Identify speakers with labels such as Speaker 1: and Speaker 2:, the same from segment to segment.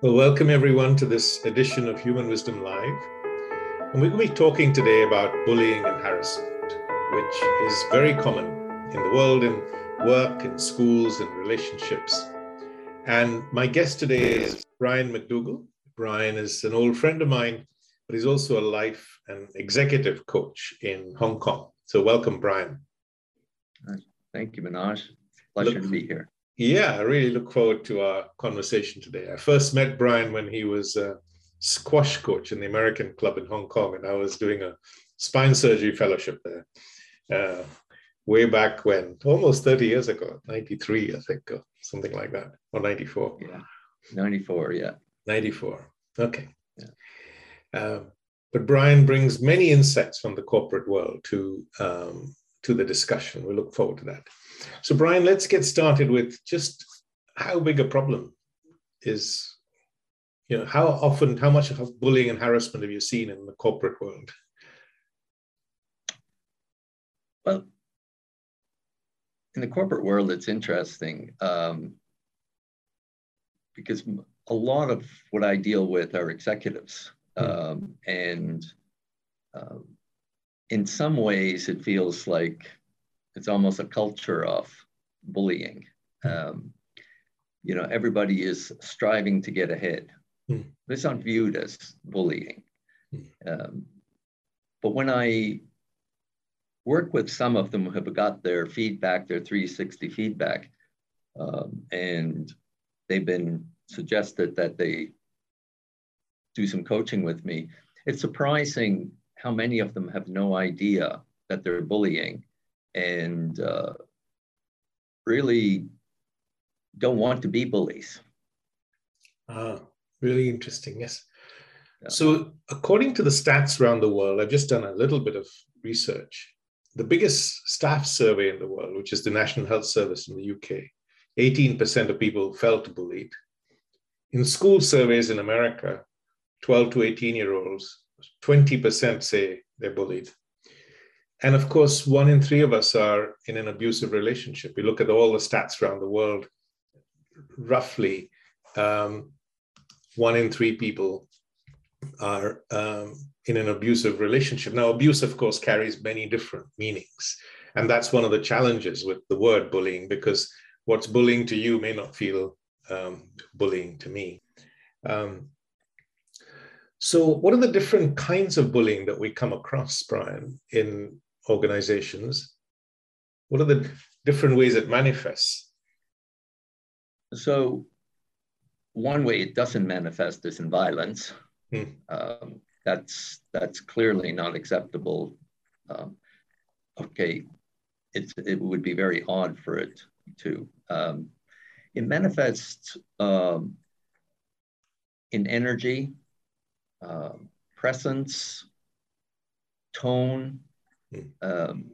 Speaker 1: Well, welcome everyone to this edition of Human Wisdom Live. And we're going to be talking today about bullying and harassment, which is very common in the world, in work, in schools, and relationships. And my guest today is Brian MacDougall. Brian is an old friend of mine, but he's also a life and executive coach in Hong Kong. So, welcome, Brian.
Speaker 2: Thank you, Manoj. Pleasure Look, to be here.
Speaker 1: Yeah, I really look forward to our conversation today. I first met Brian when he was a squash coach in the American club in Hong Kong, and I was doing a spine surgery fellowship there. Uh, way back when, almost 30 years ago, 93, I think, or something like that, or 94.
Speaker 2: Yeah, 94, yeah.
Speaker 1: 94, okay. Yeah. Uh, but Brian brings many insights from the corporate world to, um, to the discussion. We look forward to that. So, Brian, let's get started with just how big a problem is, you know, how often, how much of bullying and harassment have you seen in the corporate world?
Speaker 2: Well, in the corporate world, it's interesting um, because a lot of what I deal with are executives. Hmm. Um, and um, in some ways, it feels like it's almost a culture of bullying. Hmm. Um, you know, everybody is striving to get ahead. Mm. It's not viewed as bullying. Mm. Um, but when I work with some of them who have got their feedback, their 360 feedback, um, and they've been suggested that they do some coaching with me, it's surprising how many of them have no idea that they're bullying and uh, really don't want to be bullies.
Speaker 1: Ah, really interesting. Yes. Yeah. So, according to the stats around the world, I've just done a little bit of research. The biggest staff survey in the world, which is the National Health Service in the UK, 18% of people felt bullied. In school surveys in America, 12 to 18 year olds, 20% say they're bullied. And of course, one in three of us are in an abusive relationship. We look at all the stats around the world, roughly um, one in three people are um, in an abusive relationship. Now, abuse, of course, carries many different meanings. And that's one of the challenges with the word bullying, because what's bullying to you may not feel um, bullying to me. Um, so, what are the different kinds of bullying that we come across, Brian, in organizations? What are the different ways it manifests?
Speaker 2: So, one way it doesn't manifest is in violence. Hmm. Um, that's that's clearly not acceptable. Um, okay, it's, it would be very odd for it to. Um, it manifests um, in energy, uh, presence, tone, um,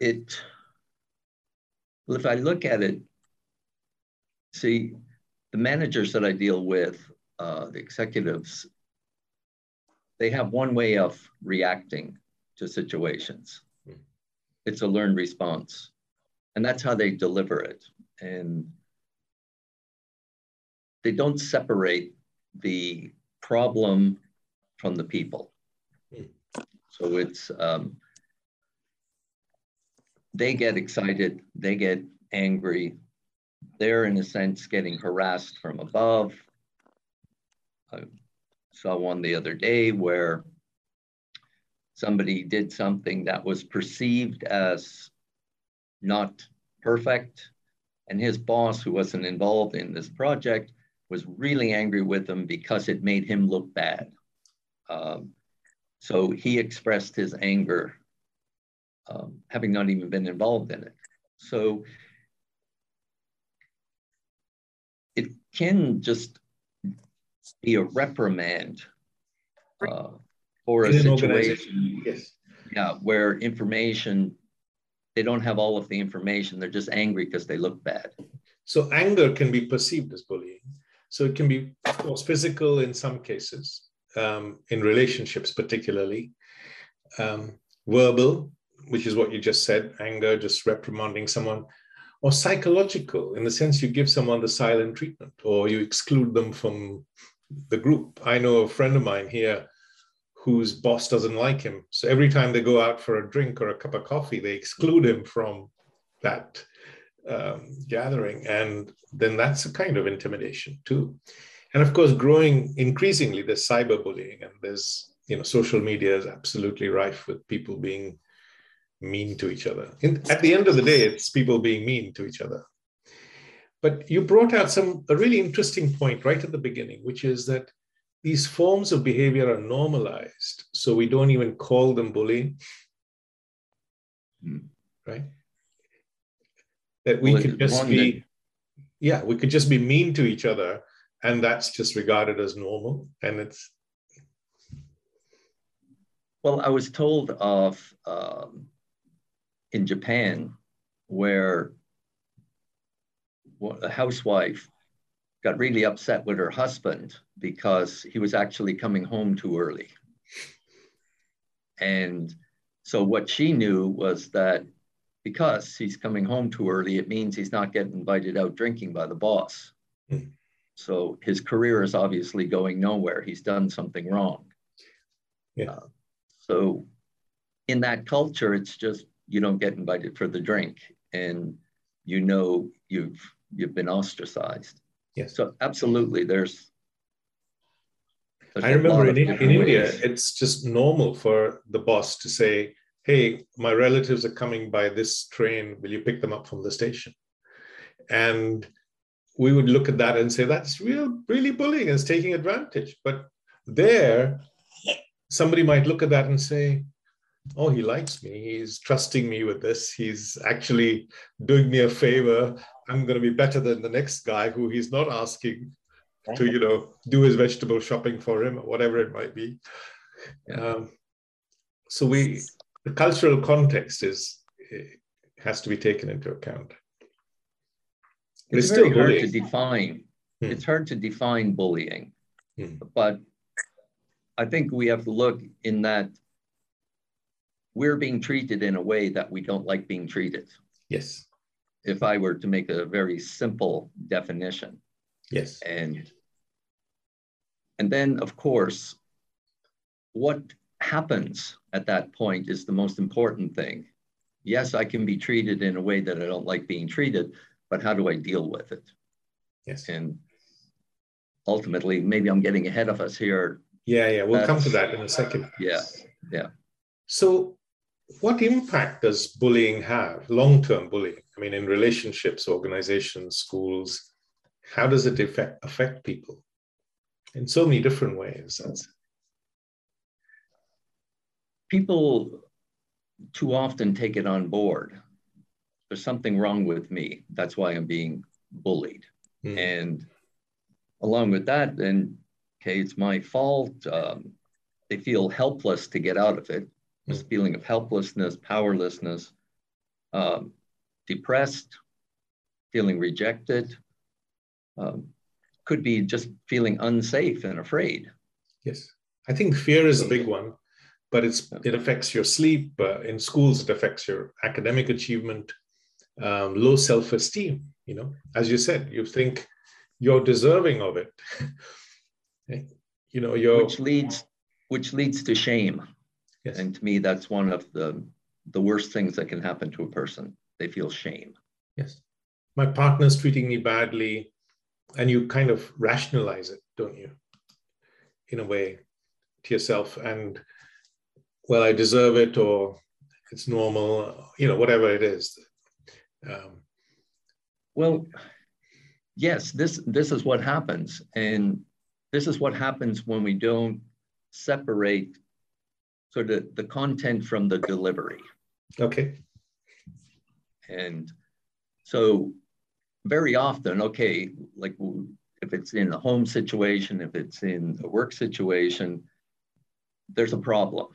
Speaker 2: it, well, if I look at it, see, the managers that I deal with, uh, the executives, they have one way of reacting to situations. Mm. It's a learned response. And that's how they deliver it. And they don't separate the problem from the people. So it's, um, they get excited, they get angry, they're in a sense getting harassed from above. I saw one the other day where somebody did something that was perceived as not perfect. And his boss, who wasn't involved in this project, was really angry with him because it made him look bad. Um, so he expressed his anger, um, having not even been involved in it. So it can just be a reprimand uh, for a situation yes. yeah, where information, they don't have all of the information. They're just angry because they look bad.
Speaker 1: So anger can be perceived as bullying. So it can be, of course, physical in some cases um, in relationships, particularly. Um, verbal, which is what you just said, anger, just reprimanding someone, or psychological in the sense you give someone the silent treatment or you exclude them from the group. I know a friend of mine here whose boss doesn't like him. So every time they go out for a drink or a cup of coffee, they exclude him from that um, gathering. And then that's a kind of intimidation too. And of course, growing increasingly, there's cyberbullying and there's, you know, social media is absolutely rife with people being mean to each other. In, at the end of the day, it's people being mean to each other. But you brought out some a really interesting point right at the beginning, which is that these forms of behavior are normalized, so we don't even call them bullying, mm. right? That we well, could just be, yeah, we could just be mean to each other, and that's just regarded as normal, and it's.
Speaker 2: Well, I was told of um, in Japan where a housewife got really upset with her husband because he was actually coming home too early. And so what she knew was that because he's coming home too early, it means he's not getting invited out drinking by the boss. Mm. So his career is obviously going nowhere. He's done something wrong. Yeah. Uh, so in that culture, it's just you don't get invited for the drink and you know you've you've been ostracized
Speaker 1: yes
Speaker 2: so absolutely there's,
Speaker 1: there's i remember in, in india it's just normal for the boss to say hey my relatives are coming by this train will you pick them up from the station and we would look at that and say that's real really bullying it's taking advantage but there somebody might look at that and say oh, he likes me. He's trusting me with this. He's actually doing me a favor. I'm going to be better than the next guy who he's not asking to, you know, do his vegetable shopping for him or whatever it might be. Um, so we, the cultural context is has to be taken into account.
Speaker 2: It's, it's, very hard bullying. to define. Hmm. It's hard to define bullying, hmm. but I think we have to look in that we're being treated in a way that we don't like being treated.
Speaker 1: Yes.
Speaker 2: If I were to make a very simple definition.
Speaker 1: Yes.
Speaker 2: And and then of course, what happens at that point is the most important thing. Yes, I can be treated in a way that I don't like being treated, but how do I deal with it?
Speaker 1: Yes.
Speaker 2: And ultimately, maybe I'm getting ahead of us here.
Speaker 1: Yeah, yeah, we'll come to that in a uh, second.
Speaker 2: Yeah, yeah.
Speaker 1: So what impact does bullying have, long term bullying? I mean, in relationships, organizations, schools, how does it affect, affect people in so many different ways? That's...
Speaker 2: People too often take it on board. There's something wrong with me. That's why I'm being bullied. Mm. And along with that, then, okay, it's my fault. Um, they feel helpless to get out of it this feeling of helplessness, powerlessness, um, depressed, feeling rejected, um, could be just feeling unsafe and afraid.
Speaker 1: Yes, I think fear is a big one, but it's it affects your sleep. Uh, in schools, it affects your academic achievement, um, low self-esteem. You know, as you said, you think you're deserving of it. you know, you're
Speaker 2: which leads which leads to shame. Yes. And to me, that's one of the, the worst things that can happen to a person. They feel shame.
Speaker 1: Yes. My partner's treating me badly. And you kind of rationalize it, don't you? In a way to yourself. And, well, I deserve it or it's normal, you know, whatever it is. Um,
Speaker 2: well, yes, this this is what happens, and this is what happens when we don't separate sort of the content from the delivery.
Speaker 1: Okay.
Speaker 2: And so very often, okay, like if it's in a home situation, if it's in a work situation, there's a problem.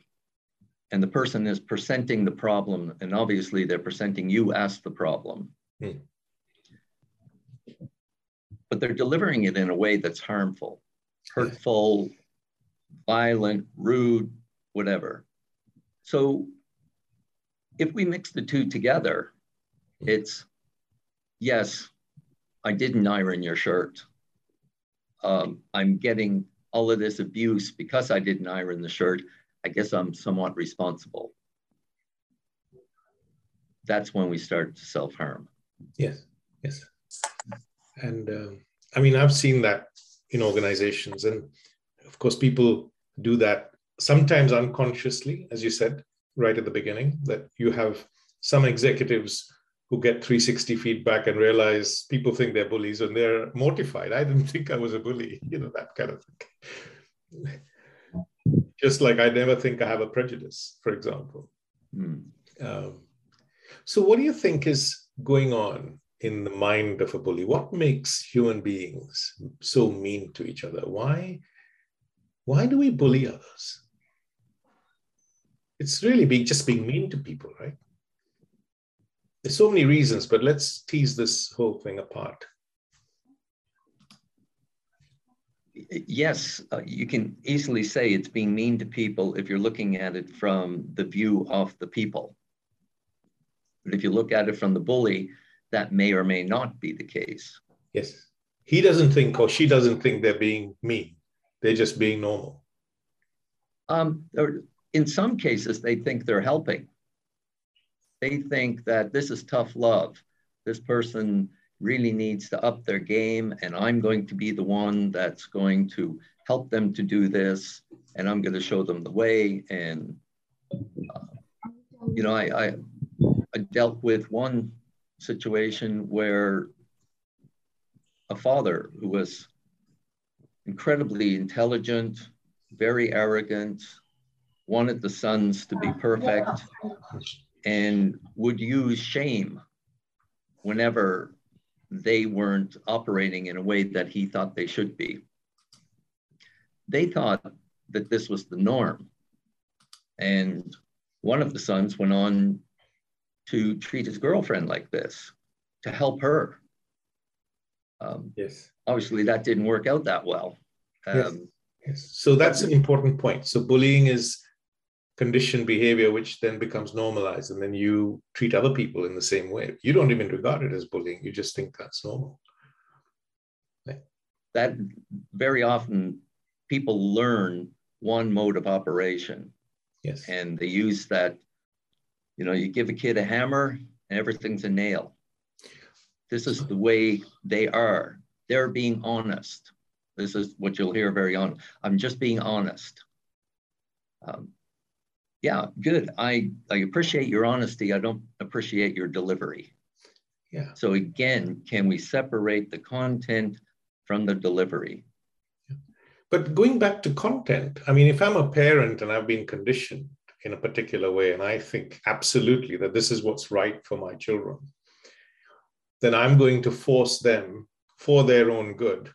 Speaker 2: And the person is presenting the problem, and obviously they're presenting you as the problem. Hmm. But they're delivering it in a way that's harmful, hurtful, violent, rude, whatever. So if we mix the two together, it's yes, I didn't iron your shirt. Um, I'm getting all of this abuse because I didn't iron the shirt. I guess I'm somewhat responsible. That's when we start to self harm.
Speaker 1: Yes, yes. And um, I mean, I've seen that in organizations. And of course, people do that sometimes unconsciously, as you said right at the beginning, that you have some executives who get 360 feedback and realize people think they're bullies and they're mortified. I didn't think I was a bully, you know, that kind of thing. Just like I never think I have a prejudice, for example. Mm. Um, so, what do you think is going on in the mind of a bully? What makes human beings so mean to each other? Why, why do we bully others? It's really being just being mean to people, right? There's so many reasons, but let's tease this whole thing apart.
Speaker 2: Yes, uh, you can easily say it's being mean to people if you're looking at it from the view of the people. But if you look at it from the bully, that may or may not be the case.
Speaker 1: Yes. He doesn't think or she doesn't think they're being mean. They're just being normal.
Speaker 2: Um, in some cases, they think they're helping they think that this is tough love. This person really needs to up their game, and I'm going to be the one that's going to help them to do this, and I'm going to show them the way. And uh, you know, I, I, I dealt with one situation where a father who was incredibly intelligent, very arrogant, wanted the sons to be perfect, and would use shame whenever they weren't operating in a way that he thought they should be. They thought that this was the norm. And one of the sons went on to treat his girlfriend like this, to help her. Um, yes. Obviously, that didn't work out that well. Um,
Speaker 1: yes. yes. So that's an important point. So bullying is conditioned behavior which then becomes normalized and then you treat other people in the same way. You don't even regard it as bullying you just think that's normal.
Speaker 2: Right? that very often people learn one mode of operation.
Speaker 1: Yes.
Speaker 2: And they use that you know you give a kid a hammer and everything's a nail. This is the way they are. They're being honest. This is what you'll hear very on i'm just being honest. Um, yeah, good. I, I appreciate your honesty. I don't appreciate your delivery.
Speaker 1: Yeah.
Speaker 2: So again, can we separate the content from the delivery?
Speaker 1: But going back to content, I mean, if I'm a parent and I've been conditioned in a particular way, and I think absolutely that this is what's right for my children, then I'm going to force them for their own good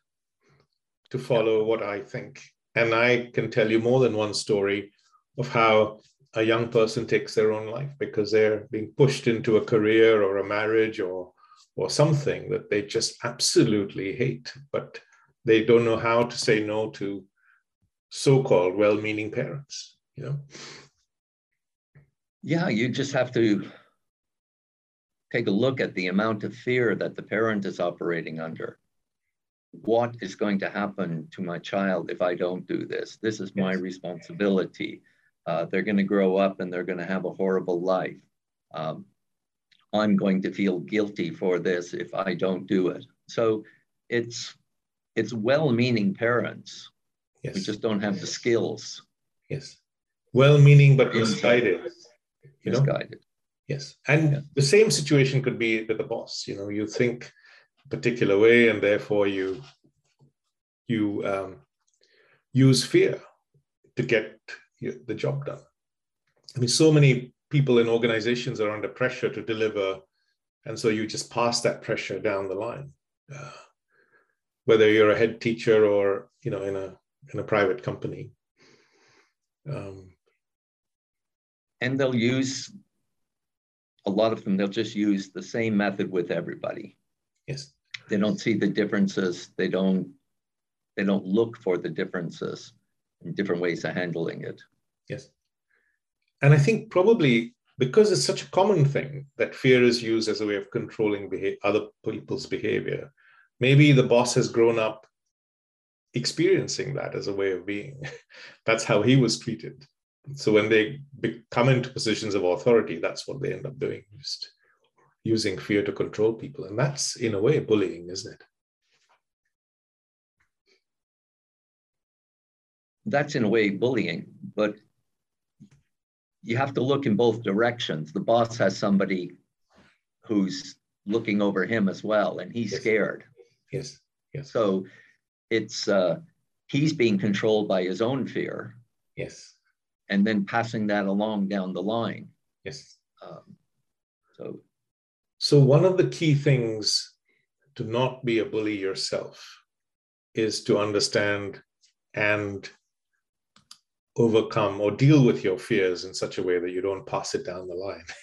Speaker 1: to follow what I think. And I can tell you more than one story of how a young person takes their own life because they're being pushed into a career or a marriage or or something that they just absolutely hate but they don't know how to say no to so-called well-meaning parents you know?
Speaker 2: Yeah you just have to take a look at the amount of fear that the parent is operating under. What is going to happen to my child if i don't do this? This is my responsibility uh, they're going to grow up and they're going to have a horrible life. Um, I'm going to feel guilty for this if I don't do it. So it's it's well-meaning parents. Yes. We just don't have the skills.
Speaker 1: Yes. Well-meaning but misguided.
Speaker 2: You know? Misguided.
Speaker 1: Yes. And yeah. the same situation could be with the boss. You know, you think a particular way and therefore you you um, use fear to get the job done. I mean, so many people in organizations are under pressure to deliver, and so you just pass that pressure down the line. Uh, whether you're a head teacher or you know in a in a private company. Um,
Speaker 2: and they'll use a lot of them. They'll just use the same method with everybody.
Speaker 1: Yes.
Speaker 2: They don't see the differences. They don't. They don't look for the differences in different ways of handling it.
Speaker 1: Yes. And I think probably because it's such a common thing that fear is used as a way of controlling other people's behavior, maybe the boss has grown up experiencing that as a way of being. that's how he was treated. So when they come into positions of authority, that's what they end up doing, just using fear to control people. And that's, in a way, bullying, isn't it?
Speaker 2: That's in a way bullying, but you have to look in both directions. The boss has somebody who's looking over him as well, and he's
Speaker 1: yes.
Speaker 2: scared.
Speaker 1: Yes. Yes.
Speaker 2: So it's uh, he's being controlled by his own fear.
Speaker 1: Yes.
Speaker 2: And then passing that along down the line.
Speaker 1: Yes.
Speaker 2: Um, so.
Speaker 1: So one of the key things to not be a bully yourself is to understand and overcome or deal with your fears in such a way that you don't pass it down the line.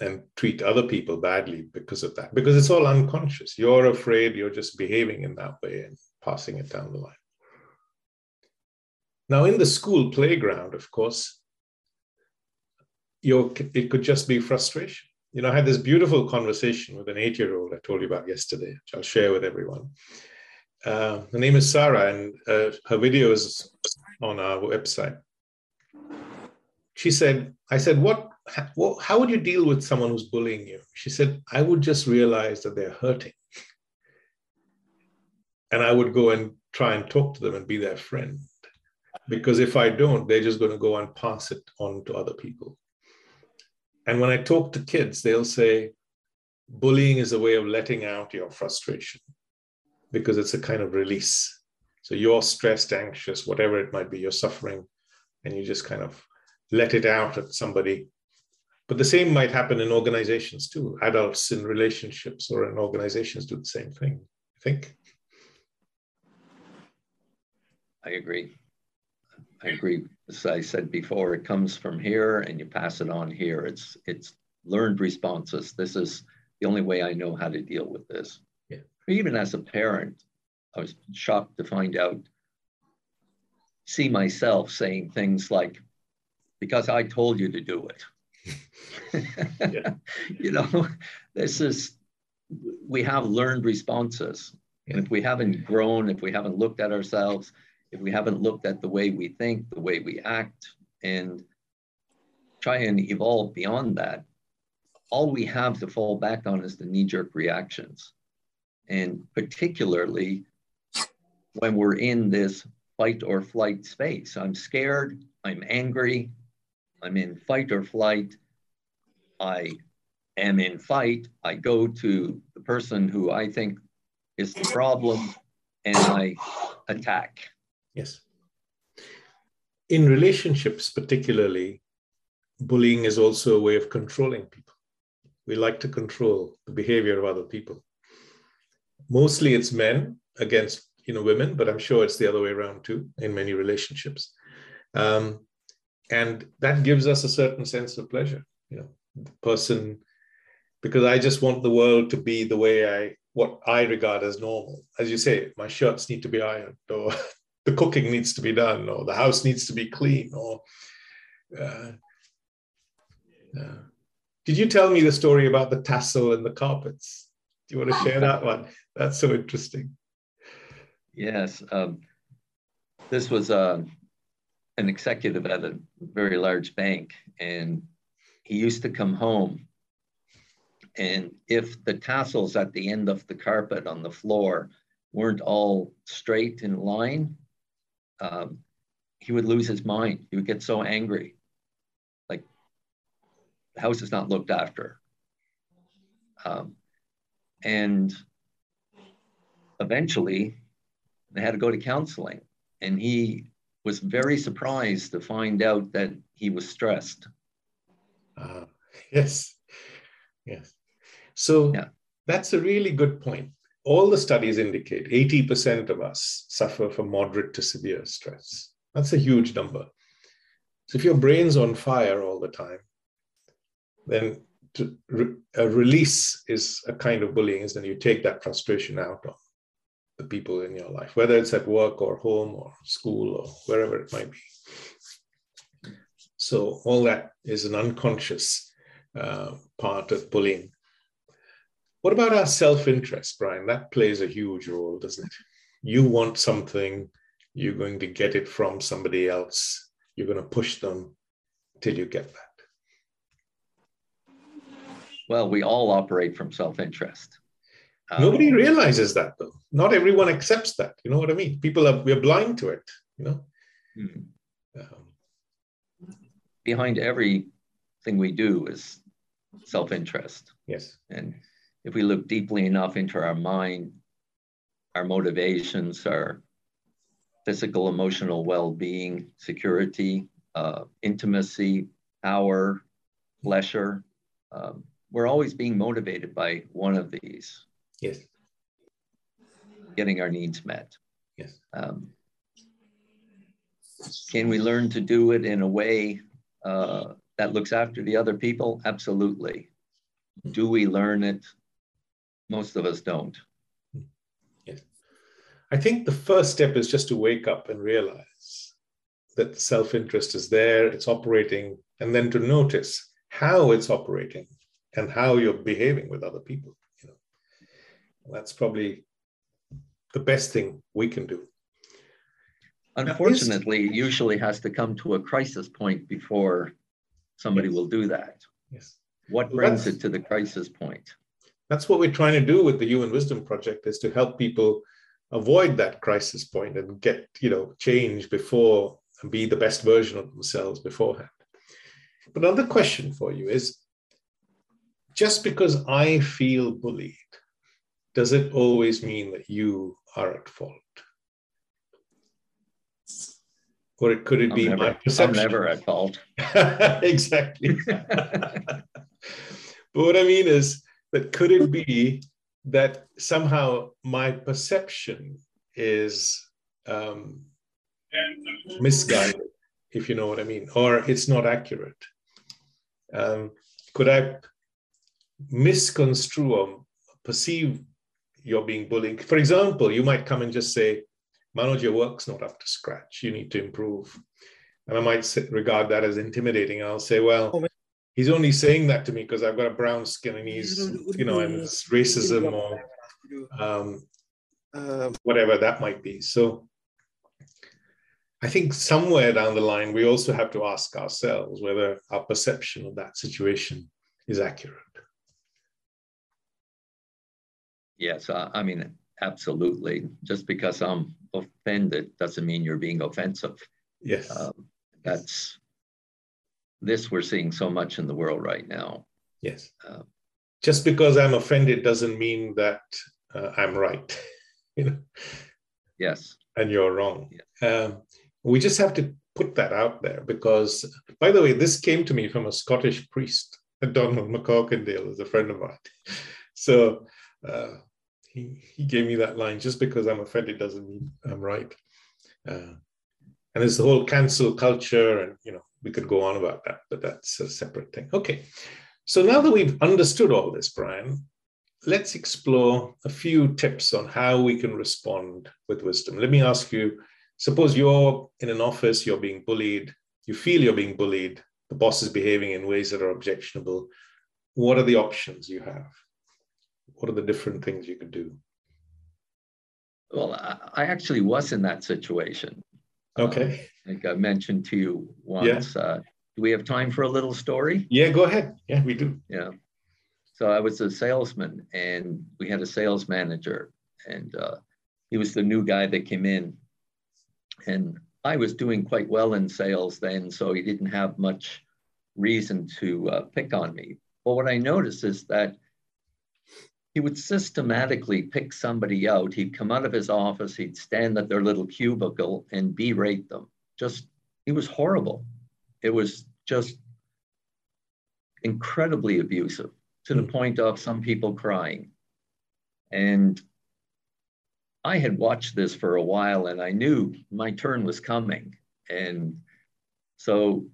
Speaker 1: And treat other people badly because of that because it's all unconscious. You're afraid you're just behaving in that way and passing it down the line. Now in the school playground of course your it could just be frustration. You know i had this beautiful conversation with an eight year old i told you about yesterday which i'll share with everyone uh, her name is Sarah, and uh, her video is on our website. She said, I said, what, how, how would you deal with someone who's bullying you? She said, I would just realize that they're hurting. And I would go and try and talk to them and be their friend. Because if I don't, they're just going to go and pass it on to other people. And when I talk to kids, they'll say, bullying is a way of letting out your frustration because it's a kind of release. So you're stressed, anxious, whatever it might be, you're suffering, and you just kind of let it out at somebody. But the same might happen in organizations too. Adults in relationships or in organizations do the same thing. I think.
Speaker 2: I agree. I agree. As I said before, it comes from here and you pass it on here. It's it's learned responses. This is the only way I know how to deal with this even as a parent, I was shocked to find out, see myself saying things like, because I told you to do it. you know, this is, we have learned responses. Yeah. And if we haven't grown, if we haven't looked at ourselves, if we haven't looked at the way we think, the way we act, and try and evolve beyond that, all we have to fall back on is the knee jerk reactions. And particularly when we're in this fight or flight space, I'm scared, I'm angry, I'm in fight or flight, I am in fight, I go to the person who I think is the problem and I attack.
Speaker 1: Yes. In relationships, particularly, bullying is also a way of controlling people. We like to control the behavior of other people mostly it's men against you know women, but I'm sure it's the other way around too in many relationships. Um, and that gives us a certain sense of pleasure. You know, the person because I just want the world to be the way I what I regard as normal. As you say, my shirts need to be ironed, or the cooking needs to be done, or the house needs to be clean, or uh, uh, did you tell me the story about the tassel and the carpets? Do you want to share that one? That's so interesting.
Speaker 2: Yes. Um, this was uh, an executive at a very large bank, and he used to come home. And if the tassels at the end of the carpet on the floor weren't all straight in line, um, he would lose his mind. He would get so angry. Like, the house is not looked after. Um, and eventually they had to go to counseling. And he was very surprised to find out that he was stressed.
Speaker 1: Uh, yes, yes. So yeah. that's a really good point. All the studies indicate 80% of us suffer from moderate to severe stress. That's a huge number. So if your brain's on fire all the time, then to re- a release is a kind of bullying, is then you take that frustration out on the people in your life, whether it's at work or home or school or wherever it might be. So all that is an unconscious uh, part of bullying. What about our self-interest, Brian? That plays a huge role, doesn't it? You want something, you're going to get it from somebody else. You're going to push them till you get that.
Speaker 2: Well, we all operate from self-interest.
Speaker 1: Um, Nobody realizes that though. Not everyone accepts that. You know what I mean? People are we're blind to it. You know. Hmm.
Speaker 2: Um, Behind everything we do is self-interest.
Speaker 1: Yes.
Speaker 2: And if we look deeply enough into our mind, our motivations, our physical, emotional well-being, security, uh, intimacy, power, pleasure. Um, we're always being motivated by one of these.
Speaker 1: Yes.
Speaker 2: Getting our needs met.
Speaker 1: Yes. Um,
Speaker 2: can we learn to do it in a way uh, that looks after the other people? Absolutely. Do we learn it? Most of us don't.
Speaker 1: Yes. I think the first step is just to wake up and realize that self interest is there, it's operating, and then to notice how it's operating and how you're behaving with other people. You know, that's probably the best thing we can do.
Speaker 2: Unfortunately, it usually has to come to a crisis point before somebody yes. will do that.
Speaker 1: Yes.
Speaker 2: What brings it to the crisis point?
Speaker 1: That's what we're trying to do with the Human Wisdom Project is to help people avoid that crisis point and get, you know, change before and be the best version of themselves beforehand. But another question for you is just because I feel bullied, does it always mean that you are at fault? Or could it
Speaker 2: I'm
Speaker 1: be
Speaker 2: never,
Speaker 1: my perception?
Speaker 2: I'm never at fault.
Speaker 1: exactly. but what I mean is that could it be that somehow my perception is um, misguided, if you know what I mean, or it's not accurate? Um, could I misconstrue or perceive you're being bullied. For example, you might come and just say, Manoj, your work's not up to scratch. You need to improve. And I might regard that as intimidating. I'll say, well, oh, he's only saying that to me because I've got a brown skin and he's, you know, and it's racism or um, uh, whatever that might be. So I think somewhere down the line, we also have to ask ourselves whether our perception of that situation is accurate.
Speaker 2: Yes, I, I mean, absolutely. Just because I'm offended doesn't mean you're being offensive.
Speaker 1: Yes. Um,
Speaker 2: that's this we're seeing so much in the world right now.
Speaker 1: Yes. Uh, Just because I'm offended doesn't mean that uh, I'm right. you know.
Speaker 2: Yes.
Speaker 1: And you're wrong. Um, we just have to put that out there because, by the way, this came to me from a Scottish priest, Donald McCorkindale, is a friend of mine. So uh, he, gave me that line just because I'm offended doesn't mean I'm right. Uh, and there's the whole cancel culture, and you know, we could go on about that, but that's a separate thing. Okay. So now that we've understood all this, Brian, let's explore a few tips on how we can respond with wisdom. Let me ask you suppose you're in an office, you're being bullied, you feel you're being bullied, the boss is behaving in ways that are objectionable. What are the options you have? What are the different things you could do?
Speaker 2: Well, I actually was in that situation.
Speaker 1: Okay.
Speaker 2: Uh, like I mentioned to you once. Yeah. Uh, do we have time for a little story?
Speaker 1: Yeah, go ahead. Yeah, we do.
Speaker 2: Yeah. So I was a salesman and we had a sales manager and uh, he was the new guy that came in. And I was doing quite well in sales then, so he didn't have much reason to uh, pick on me. But what I noticed is that he would systematically pick somebody out. He'd come out of his office, he'd stand at their little cubicle and berate them. Just, he was horrible. It was just incredibly abusive to the hmm. point of some people crying. And I had watched this for a while and I knew my turn was coming. And so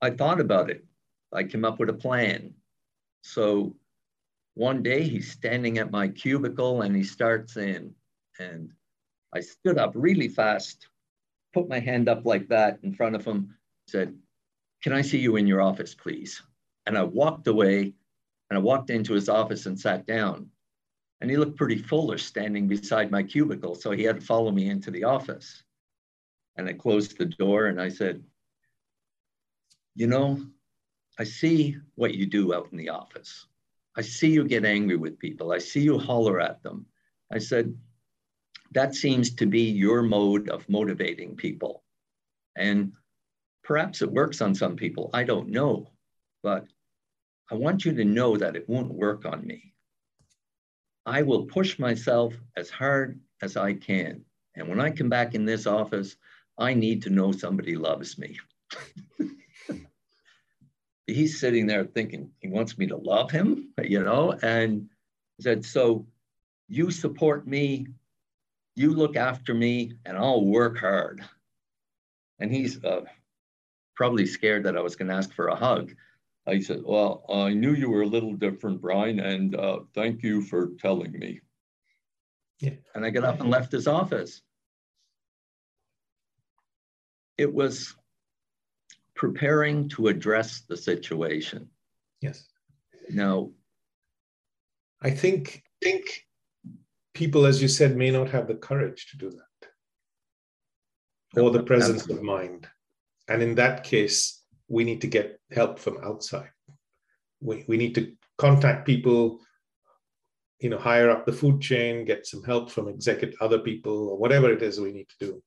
Speaker 2: I thought about it. I came up with a plan. So one day he's standing at my cubicle and he starts in. And I stood up really fast, put my hand up like that in front of him, said, Can I see you in your office, please? And I walked away and I walked into his office and sat down. And he looked pretty foolish standing beside my cubicle. So he had to follow me into the office. And I closed the door and I said, You know, I see what you do out in the office. I see you get angry with people. I see you holler at them. I said, that seems to be your mode of motivating people. And perhaps it works on some people. I don't know. But I want you to know that it won't work on me. I will push myself as hard as I can. And when I come back in this office, I need to know somebody loves me. he's sitting there thinking he wants me to love him, you know, and said, So you support me, you look after me, and I'll work hard. And he's uh, probably scared that I was going to ask for a hug. I said, Well, I knew you were a little different, Brian, and uh, thank you for telling me. Yeah. And I got up and left his office. It was preparing to address the situation.
Speaker 1: Yes.
Speaker 2: Now,
Speaker 1: I think think people, as you said, may not have the courage to do that, or the presence of mind, and in that case, we need to get help from outside. We we need to contact people you know higher up the food chain get some help from executive other people or whatever it is we need to do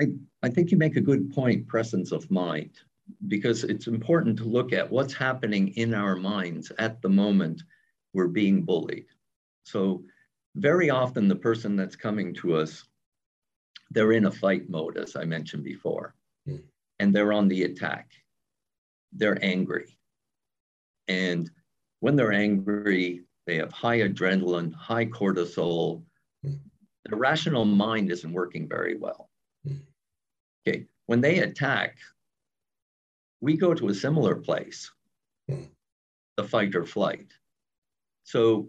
Speaker 2: I, I think you make a good point, presence of mind, because it's important to look at what's happening in our minds at the moment we're being bullied. So, very often, the person that's coming to us, they're in a fight mode, as I mentioned before, mm. and they're on the attack. They're angry. And when they're angry, they have high adrenaline, high cortisol. Mm. The rational mind isn't working very well. Okay, when they attack, we go to a similar place, the fight or flight. So,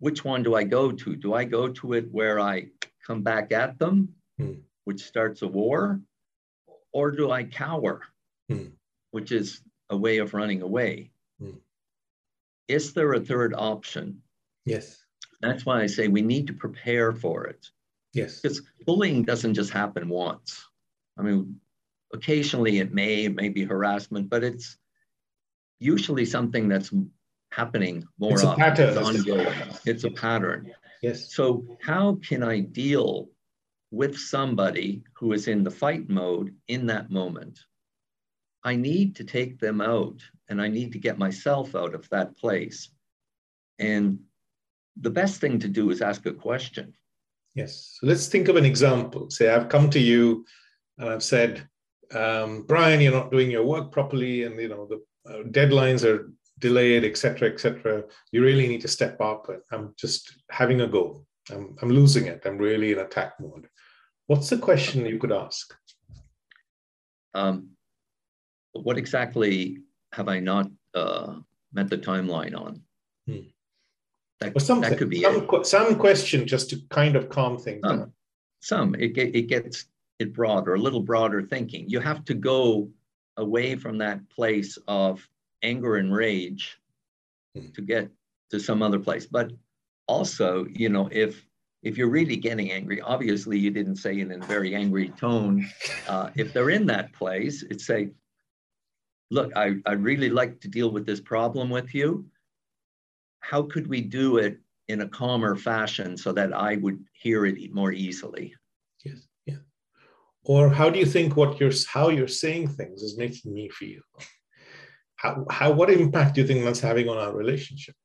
Speaker 2: which one do I go to? Do I go to it where I come back at them, mm. which starts a war, or do I cower, mm. which is a way of running away? Mm. Is there a third option?
Speaker 1: Yes.
Speaker 2: That's why I say we need to prepare for it.
Speaker 1: Yes.
Speaker 2: Because bullying doesn't just happen once. I mean, occasionally it may, it may be harassment, but it's usually something that's happening more
Speaker 1: it's
Speaker 2: often.
Speaker 1: A pattern. It's
Speaker 2: ongoing. It's a pattern.
Speaker 1: Yes.
Speaker 2: So how can I deal with somebody who is in the fight mode in that moment? I need to take them out and I need to get myself out of that place. And the best thing to do is ask a question.
Speaker 1: Yes. So let's think of an example. Say, I've come to you and I've said, um, Brian, you're not doing your work properly, and you know the uh, deadlines are delayed, etc., etc. You really need to step up. I'm just having a go. I'm, I'm losing it. I'm really in attack mode. What's the question you could ask?
Speaker 2: Um, what exactly have I not uh, met the timeline on? Hmm.
Speaker 1: That, that could be some, some question just to kind of calm things
Speaker 2: some,
Speaker 1: down.
Speaker 2: Some it, it gets it broader, a little broader thinking. You have to go away from that place of anger and rage hmm. to get to some other place. But also, you know, if if you're really getting angry, obviously you didn't say it in a very angry tone. Uh, if they're in that place, it's say, look, I, I really like to deal with this problem with you. How could we do it in a calmer fashion so that I would hear it more easily?
Speaker 1: Yes or how do you think what you're how you're saying things is making me feel? How, how what impact do you think that's having on our relationship?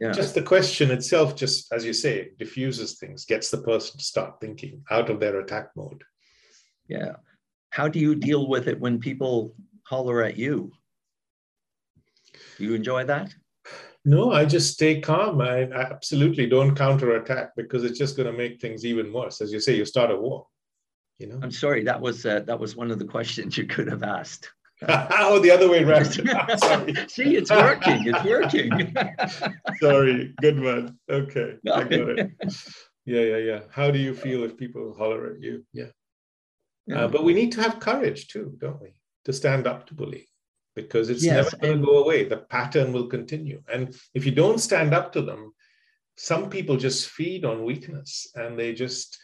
Speaker 1: Yeah. just the question itself just as you say diffuses things gets the person to start thinking out of their attack mode.
Speaker 2: Yeah. How do you deal with it when people holler at you? Do you enjoy that?
Speaker 1: No i just stay calm. I, I absolutely don't counterattack because it's just going to make things even worse. As you say you start a war you know?
Speaker 2: I'm sorry that was uh, that was one of the questions you could have asked.
Speaker 1: Oh the other way around.
Speaker 2: See it's working it's working.
Speaker 1: Sorry good one. Okay i got it. Yeah yeah yeah. How do you feel if people holler at you? Yeah. Yeah. Uh, but we need to have courage too, don't we, to stand up to bullying because it's
Speaker 2: Yes,
Speaker 1: never going to go away. The pattern will continue. And if you don't stand up to them, some people just feed on weakness and they just,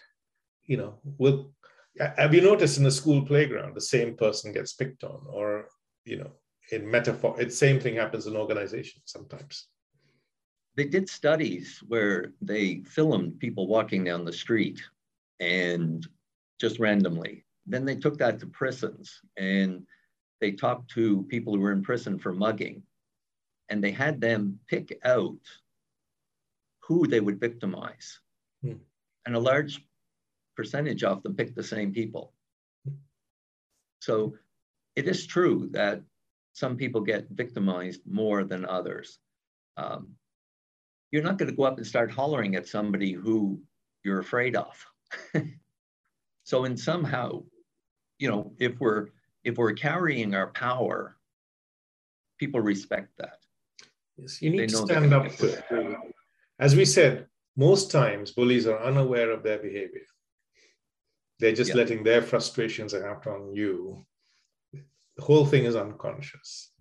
Speaker 1: you know, will. Have you noticed in the school playground, the same person gets picked on, or, you know, in metaphor, it's same thing happens in organizations sometimes.
Speaker 2: they did studies where they filmed people walking down the street and just randomly. Then they took that to prisons and they talked to people who were in prison for mugging and they had them pick out who they would victimize.
Speaker 1: Hmm.
Speaker 2: And a large percentage of them picked the same people. So it is true that some people get victimized more than others. Um, you're not going to go up and start hollering at somebody who you're afraid of. so in somehow, you know, if we're if we're carrying our power, people respect that.
Speaker 1: Yes, you need to stand up to it. As we said, most times bullies are unaware of their behavior. They're just
Speaker 2: Yeah.
Speaker 1: letting their frustrations out on you. The whole thing is unconscious.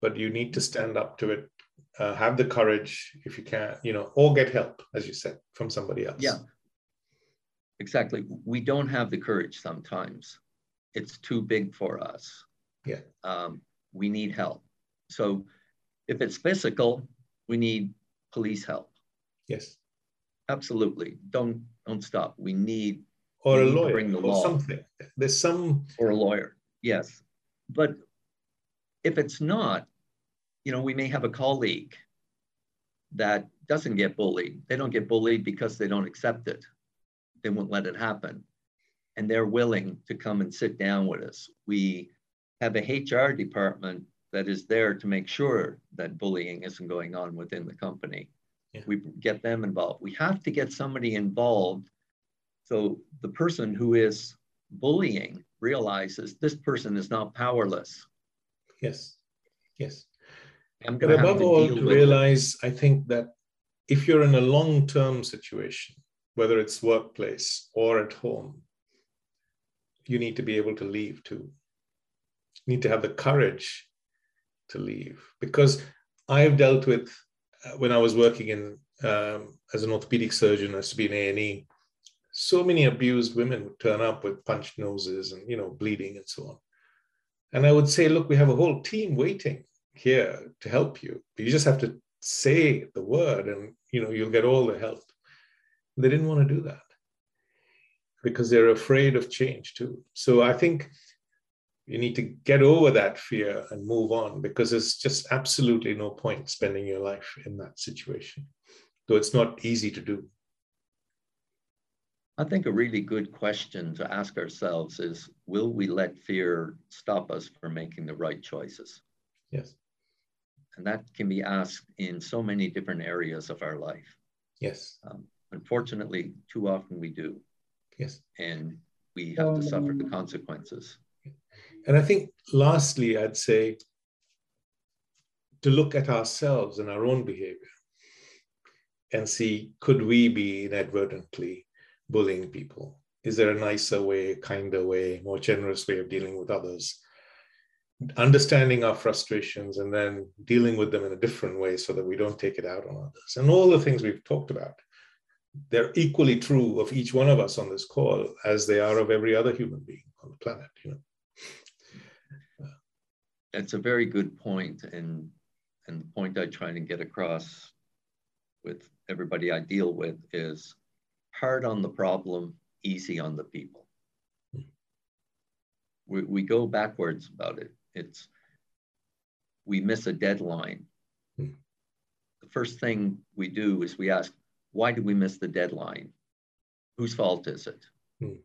Speaker 1: But you need to stand up to it, uh, have the courage if you can, you know, or get help, as you said, from somebody else.
Speaker 2: Yeah. Exactly. We don't have the courage sometimes. It's too big for us.
Speaker 1: Yeah.
Speaker 2: Um, we need help. So if it's physical, we need police help.
Speaker 1: Yes.
Speaker 2: Absolutely. Don't don't stop. We need
Speaker 1: Or a lawyer
Speaker 2: bring the
Speaker 1: or
Speaker 2: law.
Speaker 1: something. There's some,
Speaker 2: or a lawyer. Yes. But if it's not, you know, we may have a colleague that doesn't get bullied. They don't get bullied because they don't accept it. They won't let it happen. And they're willing to come and sit down with us. We have a HR department that is there to make sure that bullying isn't going on within the company.
Speaker 1: Yeah.
Speaker 2: We get them involved. We have to get somebody involved so the person who is bullying realizes this person is not powerless.
Speaker 1: yes, yes.
Speaker 2: I'm
Speaker 1: But
Speaker 2: going to have
Speaker 1: above
Speaker 2: to
Speaker 1: all, to
Speaker 2: it.
Speaker 1: realize, I think that if you're in a long term situation, whether it's workplace or at home, you need to be able to leave too. You need to have the courage to leave. Because I've dealt with, uh, when I was working in um, as an orthopedic surgeon, I used to be in A&E, so many abused women would turn up with punched noses and, you know, bleeding and so on. And I would say, look, we have a whole team waiting here to help you. You just have to say the word and you know you'll get all the help. They didn't want to do that because they're afraid of change too. So I think you need to get over that fear and move on because there's just absolutely no point spending your life in that situation. Though it's not easy to do.
Speaker 2: I think a really good question to ask ourselves is will we let fear stop us from making the right choices?
Speaker 1: Yes.
Speaker 2: And that can be asked in so many different areas of our life.
Speaker 1: Yes.
Speaker 2: Um, unfortunately, too often we do,
Speaker 1: Yes.
Speaker 2: and we have to suffer the consequences.
Speaker 1: And I think lastly, I'd say to look at ourselves and our own behavior and see could we be inadvertently bullying people? Is there a nicer way, kinder way, more generous way of dealing with others? Understanding our frustrations and then dealing with them in a different way so that we don't take it out on others. And all the things we've talked about, they're equally true of each one of us on this call as they are of every other human being on the planet, you know.
Speaker 2: It's a very good point, and and the point I try to get across with everybody I deal with is hard on the problem, easy on the people. We, we go backwards about it. It's we miss a deadline.
Speaker 1: Hmm.
Speaker 2: The first thing we do is we ask, why did we miss the deadline? Whose fault is it?
Speaker 1: Hmm.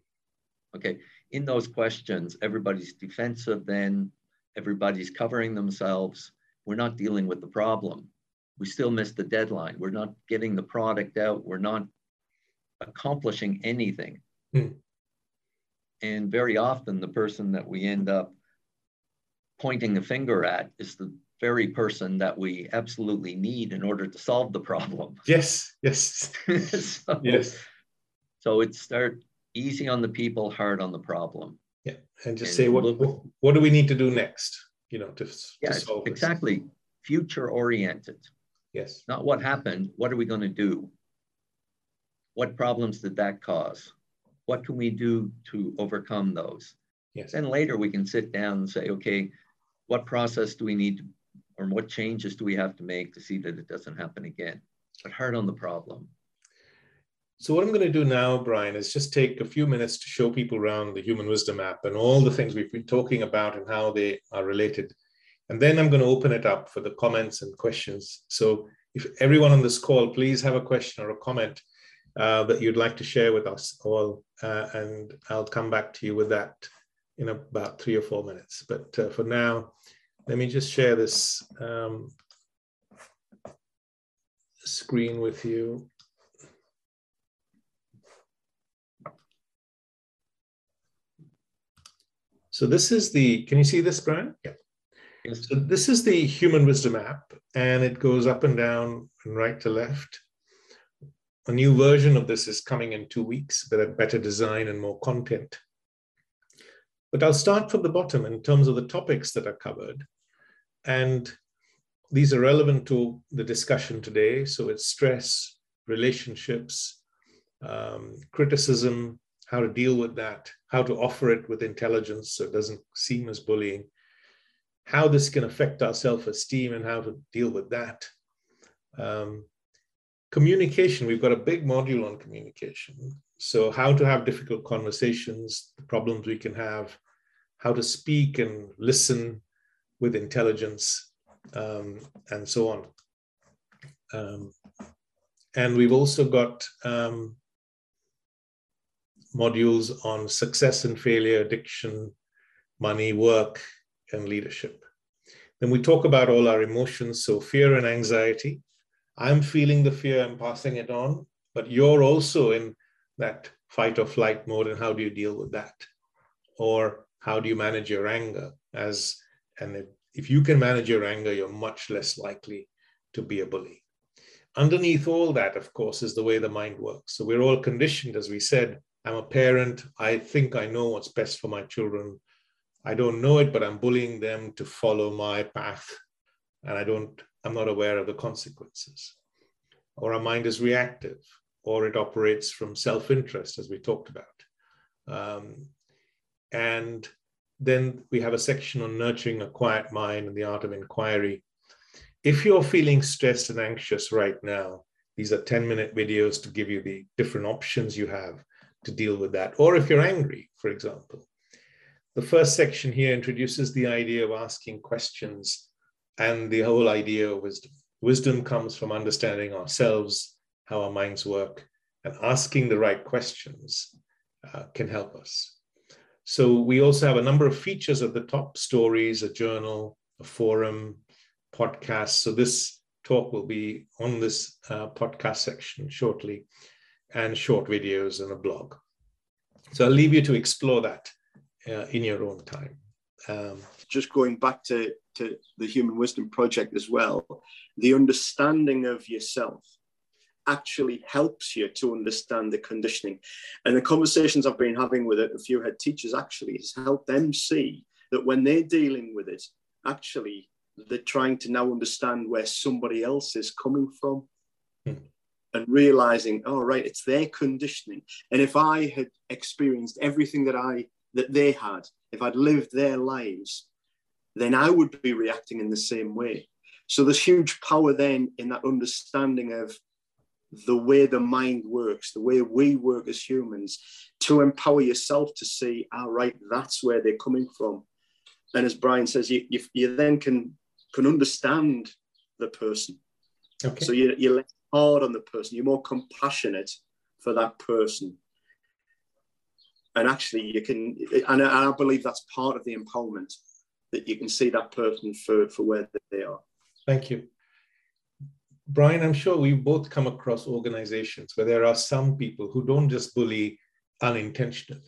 Speaker 2: Okay, in those questions, everybody's defensive then, everybody's covering themselves. We're not dealing with the problem. We still miss the deadline. We're not getting the product out. We're not accomplishing anything.
Speaker 1: Hmm.
Speaker 2: And very often, the person that we end up pointing the finger at is the very person that we absolutely need in order to solve the problem.
Speaker 1: Yes, yes,
Speaker 2: so,
Speaker 1: yes,
Speaker 2: so it's start easy on the people, hard on the problem.
Speaker 1: Yeah, and just and say what, what, what do we need to do next? You know, to,
Speaker 2: yeah, to solve exactly. Future oriented.
Speaker 1: Yes.
Speaker 2: Not what happened. What are we going to do? What problems did that cause? What can we do to overcome those?
Speaker 1: Yes.
Speaker 2: Then later we can sit down and say, okay, what process do we need to, or what changes do we have to make to see that it doesn't happen again? But hard on the problem.
Speaker 1: So what I'm going to do now, Brian, is just take a few minutes to show people around the Human Wisdom app and all the things we've been talking about and how they are related. And then I'm going to open it up for the comments and questions. So if everyone on this call, please have a question or a comment uh, that you'd like to share with us all, uh, and I'll come back to you with that in about three or four minutes. But uh, for now, let me just share this um, screen with you. So this is the, can you see this, Brian? Yeah. So this is the Human Wisdom app, and it goes up and down and right to left. A new version of this is coming in two weeks, with a better design and more content. But I'll start from the bottom in terms of the topics that are covered. And these are relevant to the discussion today. So it's stress, relationships, um, criticism, how to deal with that, how to offer it with intelligence so it doesn't seem as bullying, how this can affect our self esteem and how to deal with that. Um, communication, we've got a big module on communication. So, how to have difficult conversations, the problems we can have, how to speak and listen with intelligence, um, and so on. Um, and we've also got um, modules on success and failure, addiction, money, work, and leadership. Then we talk about all our emotions, so fear and anxiety. I'm feeling the fear, I'm passing it on, but you're also in that fight or flight mode, and how do you deal with that? Or how do you manage your anger? As and if, if you can manage your anger, you're much less likely to be a bully. Underneath all that, of course, is the way the mind works. So we're all conditioned, as we said, I'm a parent. I think I know what's best for my children. I don't know it, but I'm bullying them to follow my path. And I don't, I'm not aware of the consequences. Or our mind is reactive, or it operates from self interest, as we talked about. Um, and then we have a section on nurturing a quiet mind and the art of inquiry. If you're feeling stressed and anxious right now, these are 10 minute videos to give you the different options you have to deal with that. Or if you're angry, for example. The first section here introduces the idea of asking questions and the whole idea of wisdom. Wisdom comes from understanding ourselves, how our minds work, and asking the right questions uh, can help us. So we also have a number of features at the top stories, a journal, a forum, podcast. So this talk will be on this uh, podcast section shortly and short videos and a blog. So I'll leave you to explore that uh, in your own time. Um,
Speaker 3: Just going back to, to the Human Wisdom Project as well, the understanding of yourself actually helps you to understand the conditioning. And the conversations I've been having with a few head teachers actually has helped them see that when they're dealing with it, actually they're trying to now understand where somebody else is coming from. Hmm and realizing, oh right, it's their conditioning. And if I had experienced everything that I that they had, if I'd lived their lives, then I would be reacting in the same way. So there's huge power then in that understanding of the way the mind works, the way we work as humans, to empower yourself to see, all ah, right, that's where they're coming from. And as Brian says, you, you, you then can can understand the person. Okay. So you, you're less hard on the person, you're more compassionate for that person. And actually, you can, and I believe that's part of the empowerment that you can see that person for, for where they are.
Speaker 1: Thank you. Brian, I'm sure we've both come across organizations where there are some people who don't just bully unintentionally,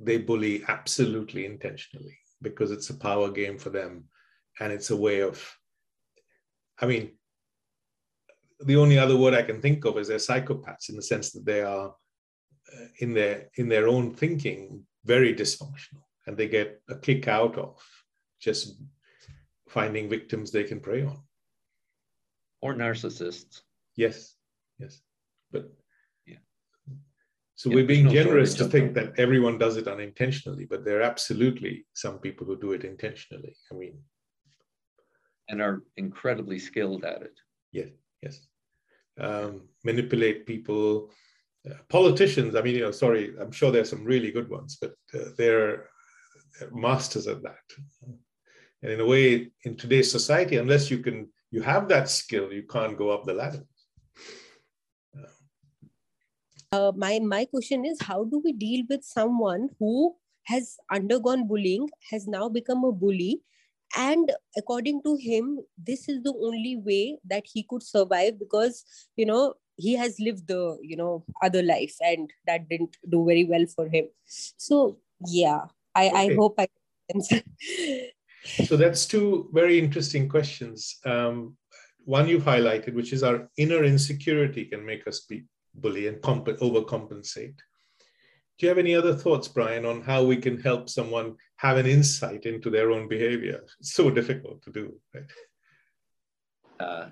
Speaker 1: they bully absolutely intentionally because it's a power game for them and it's a way of, I mean, the only other word I can think of is they're psychopaths in the sense that they are uh, in their in their own thinking very dysfunctional and they get a kick out of just finding victims they can prey on.
Speaker 2: Or narcissists.
Speaker 1: Yes yes. But
Speaker 2: yeah.
Speaker 1: So yeah, we're being no generous to think that everyone does it unintentionally but there are absolutely some people who do it intentionally. I mean
Speaker 2: and are incredibly skilled at it.
Speaker 1: Yes yes. Um, manipulate people uh, politicians, I mean, you know, sorry, I'm sure there's some really good ones, but uh, they're, they're masters at that. And in a way, in today's society, unless you can, you have that skill, you can't go up the ladder.
Speaker 4: Uh, my my question is, how do we deal with someone who has undergone bullying, has now become a bully, and according to him this is the only way that he could survive because you know he has lived the you know other life and that didn't do very well for him so yeah i okay. i hope i
Speaker 1: so that's two very interesting questions um, one you've highlighted which is our inner insecurity can make us be bully and comp- overcompensate do you have any other thoughts, Brian, on how we can help someone have an insight into their own behavior? It's so difficult to do, right?
Speaker 2: Uh,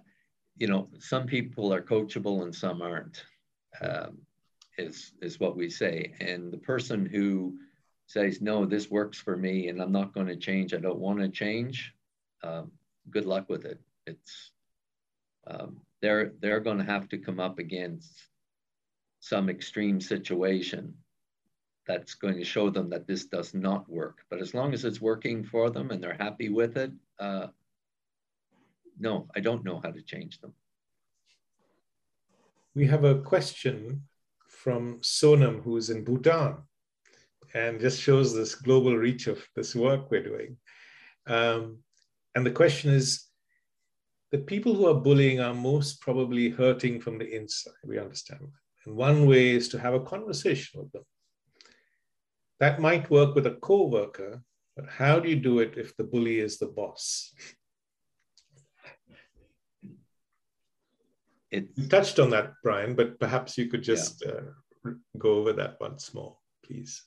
Speaker 2: you know, some people are coachable and some aren't, um, is, is what we say. And the person who says, no, this works for me and I'm not going to change, I don't want to change, um, good luck with it. It's, um, they're, they're going to have to come up against some extreme situation that's going to show them that this does not work. But as long as it's working for them and they're happy with it, uh, no, I don't know how to change them.
Speaker 1: We have a question from Sonam, who's in Bhutan, and just shows this global reach of this work we're doing. Um, and the question is the people who are bullying are most probably hurting from the inside. We understand that. And one way is to have a conversation with them that might work with a co-worker, but how do you do it if the bully is the boss? It, you touched on that, Brian, but perhaps you could just yeah. uh, go over that once more, please.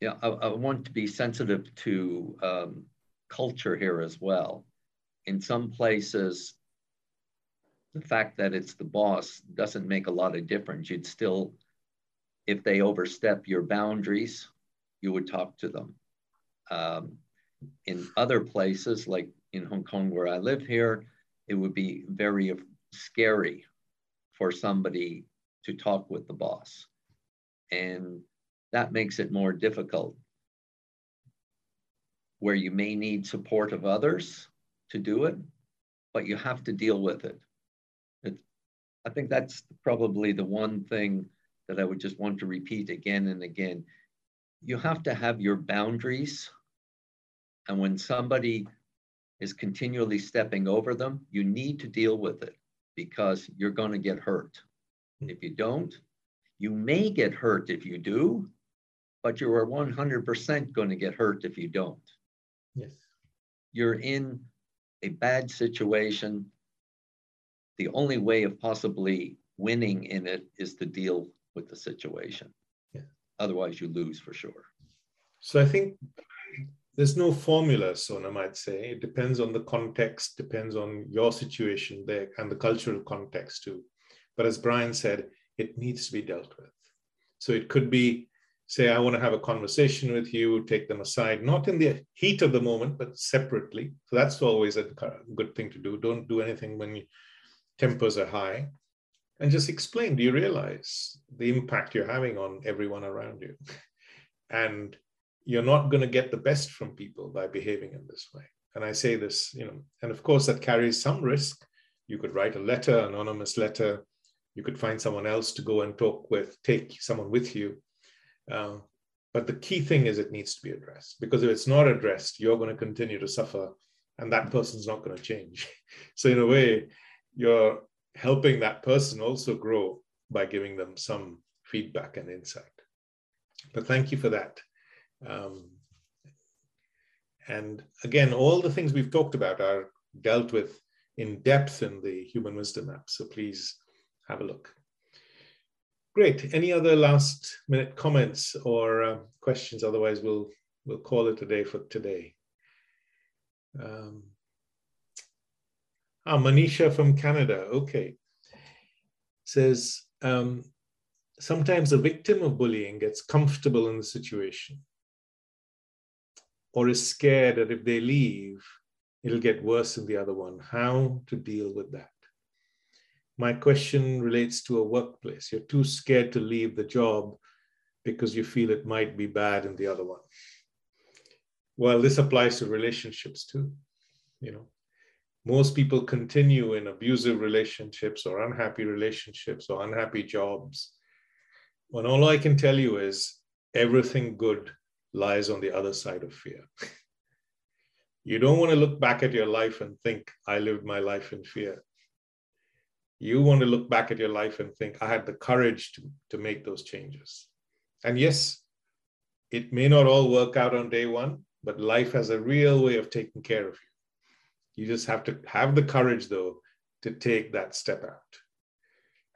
Speaker 2: Yeah, I, I want to be sensitive to um, culture here as well. In some places, the fact that it's the boss doesn't make a lot of difference. You'd still if they overstep your boundaries, you would talk to them. Um, in other places, like in Hong Kong, where I live here, it would be very scary for somebody to talk with the boss. And that makes it more difficult where you may need support of others to do it, but you have to deal with it. it I think that's probably the one thing that I would just want to repeat again and again. You have to have your boundaries. And when somebody is continually stepping over them, you need to deal with it because you're going to get hurt. If you don't, you may get hurt if you do, but you are 100% going to get hurt if you don't.
Speaker 1: Yes.
Speaker 2: You're in a bad situation. The only way of possibly winning in it is to deal with the situation. Yeah. Otherwise, you lose for sure.
Speaker 1: So I think there's no formula, Sonam might say. It depends on the context, depends on your situation there and the cultural context too. But as Brian said, it needs to be dealt with. So it could be, say, I want to have a conversation with you, take them aside, not in the heat of the moment, but separately. So that's always a good thing to do. Don't do anything when tempers are high. And just explain do you realize the impact you're having on everyone around you? And you're not going to get the best from people by behaving in this way. And i say this you know and of course that carries some risk. You could write a letter anonymous letter. You could find someone else to go and talk with take someone with you uh, but the key thing is it needs to be addressed because if it's not addressed you're going to continue to suffer and that person's not going to change so in a way you're helping that person also grow by giving them some feedback and insight. But thank you for that. Um, and again, all the things we've talked about are dealt with in depth in the Human Wisdom app. So please have a look. Great. Any other last minute comments or uh, questions? Otherwise, we'll we'll call it a day for today. Um, ah, Manisha from Canada. Okay. Says um, sometimes the victim of bullying gets comfortable in the situation or is scared that if they leave, it'll get worse in the other one. How to deal with that? My question relates to a workplace. You're too scared to leave the job because you feel it might be bad in the other one. Well, this applies to relationships too. You know, most people continue in abusive relationships or unhappy relationships or unhappy jobs. When all I can tell you is everything good lies on the other side of fear. you don't want to look back at your life and think, I lived my life in fear. You want to look back at your life and think, I had the courage to, to make those changes. And yes, it may not all work out on day one, but life has a real way of taking care of you. You just have to have the courage, though, to take that step out.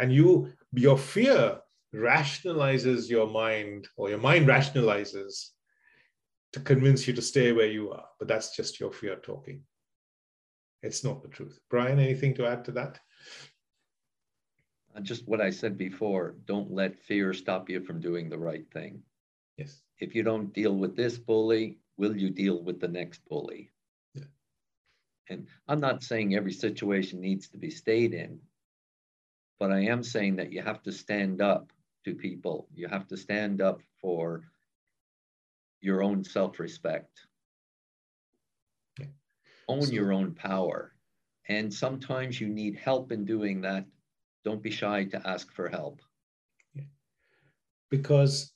Speaker 1: And you, your fear rationalizes your mind, or your mind rationalizes to convince you to stay where you are. But that's just your fear talking. It's not the truth. Brian, anything to add to that?
Speaker 2: Uh, just what I said before don't let fear stop you from doing the right thing.
Speaker 1: Yes.
Speaker 2: If you don't deal with this bully, will you deal with the next bully? Yeah. And I'm not saying every situation needs to be stayed in, but I am saying that you have to stand up to people. You have to stand up for your own self respect. Yeah. Own so, your own power. And sometimes you need help in doing that. Don't be shy to ask for help.
Speaker 1: Because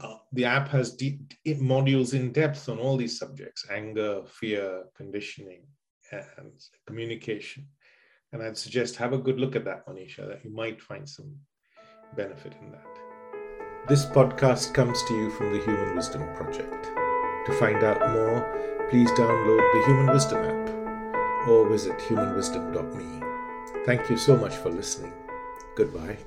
Speaker 1: uh, the app has deep, modules in depth on all these subjects anger, fear, conditioning, and communication. And I'd suggest have a good look at that, Manisha, that you might find some benefit in that. This podcast comes to you from the Human Wisdom Project. To find out more, please download the Human Wisdom app or visit humanwisdom.me. Thank you so much for listening. Goodbye.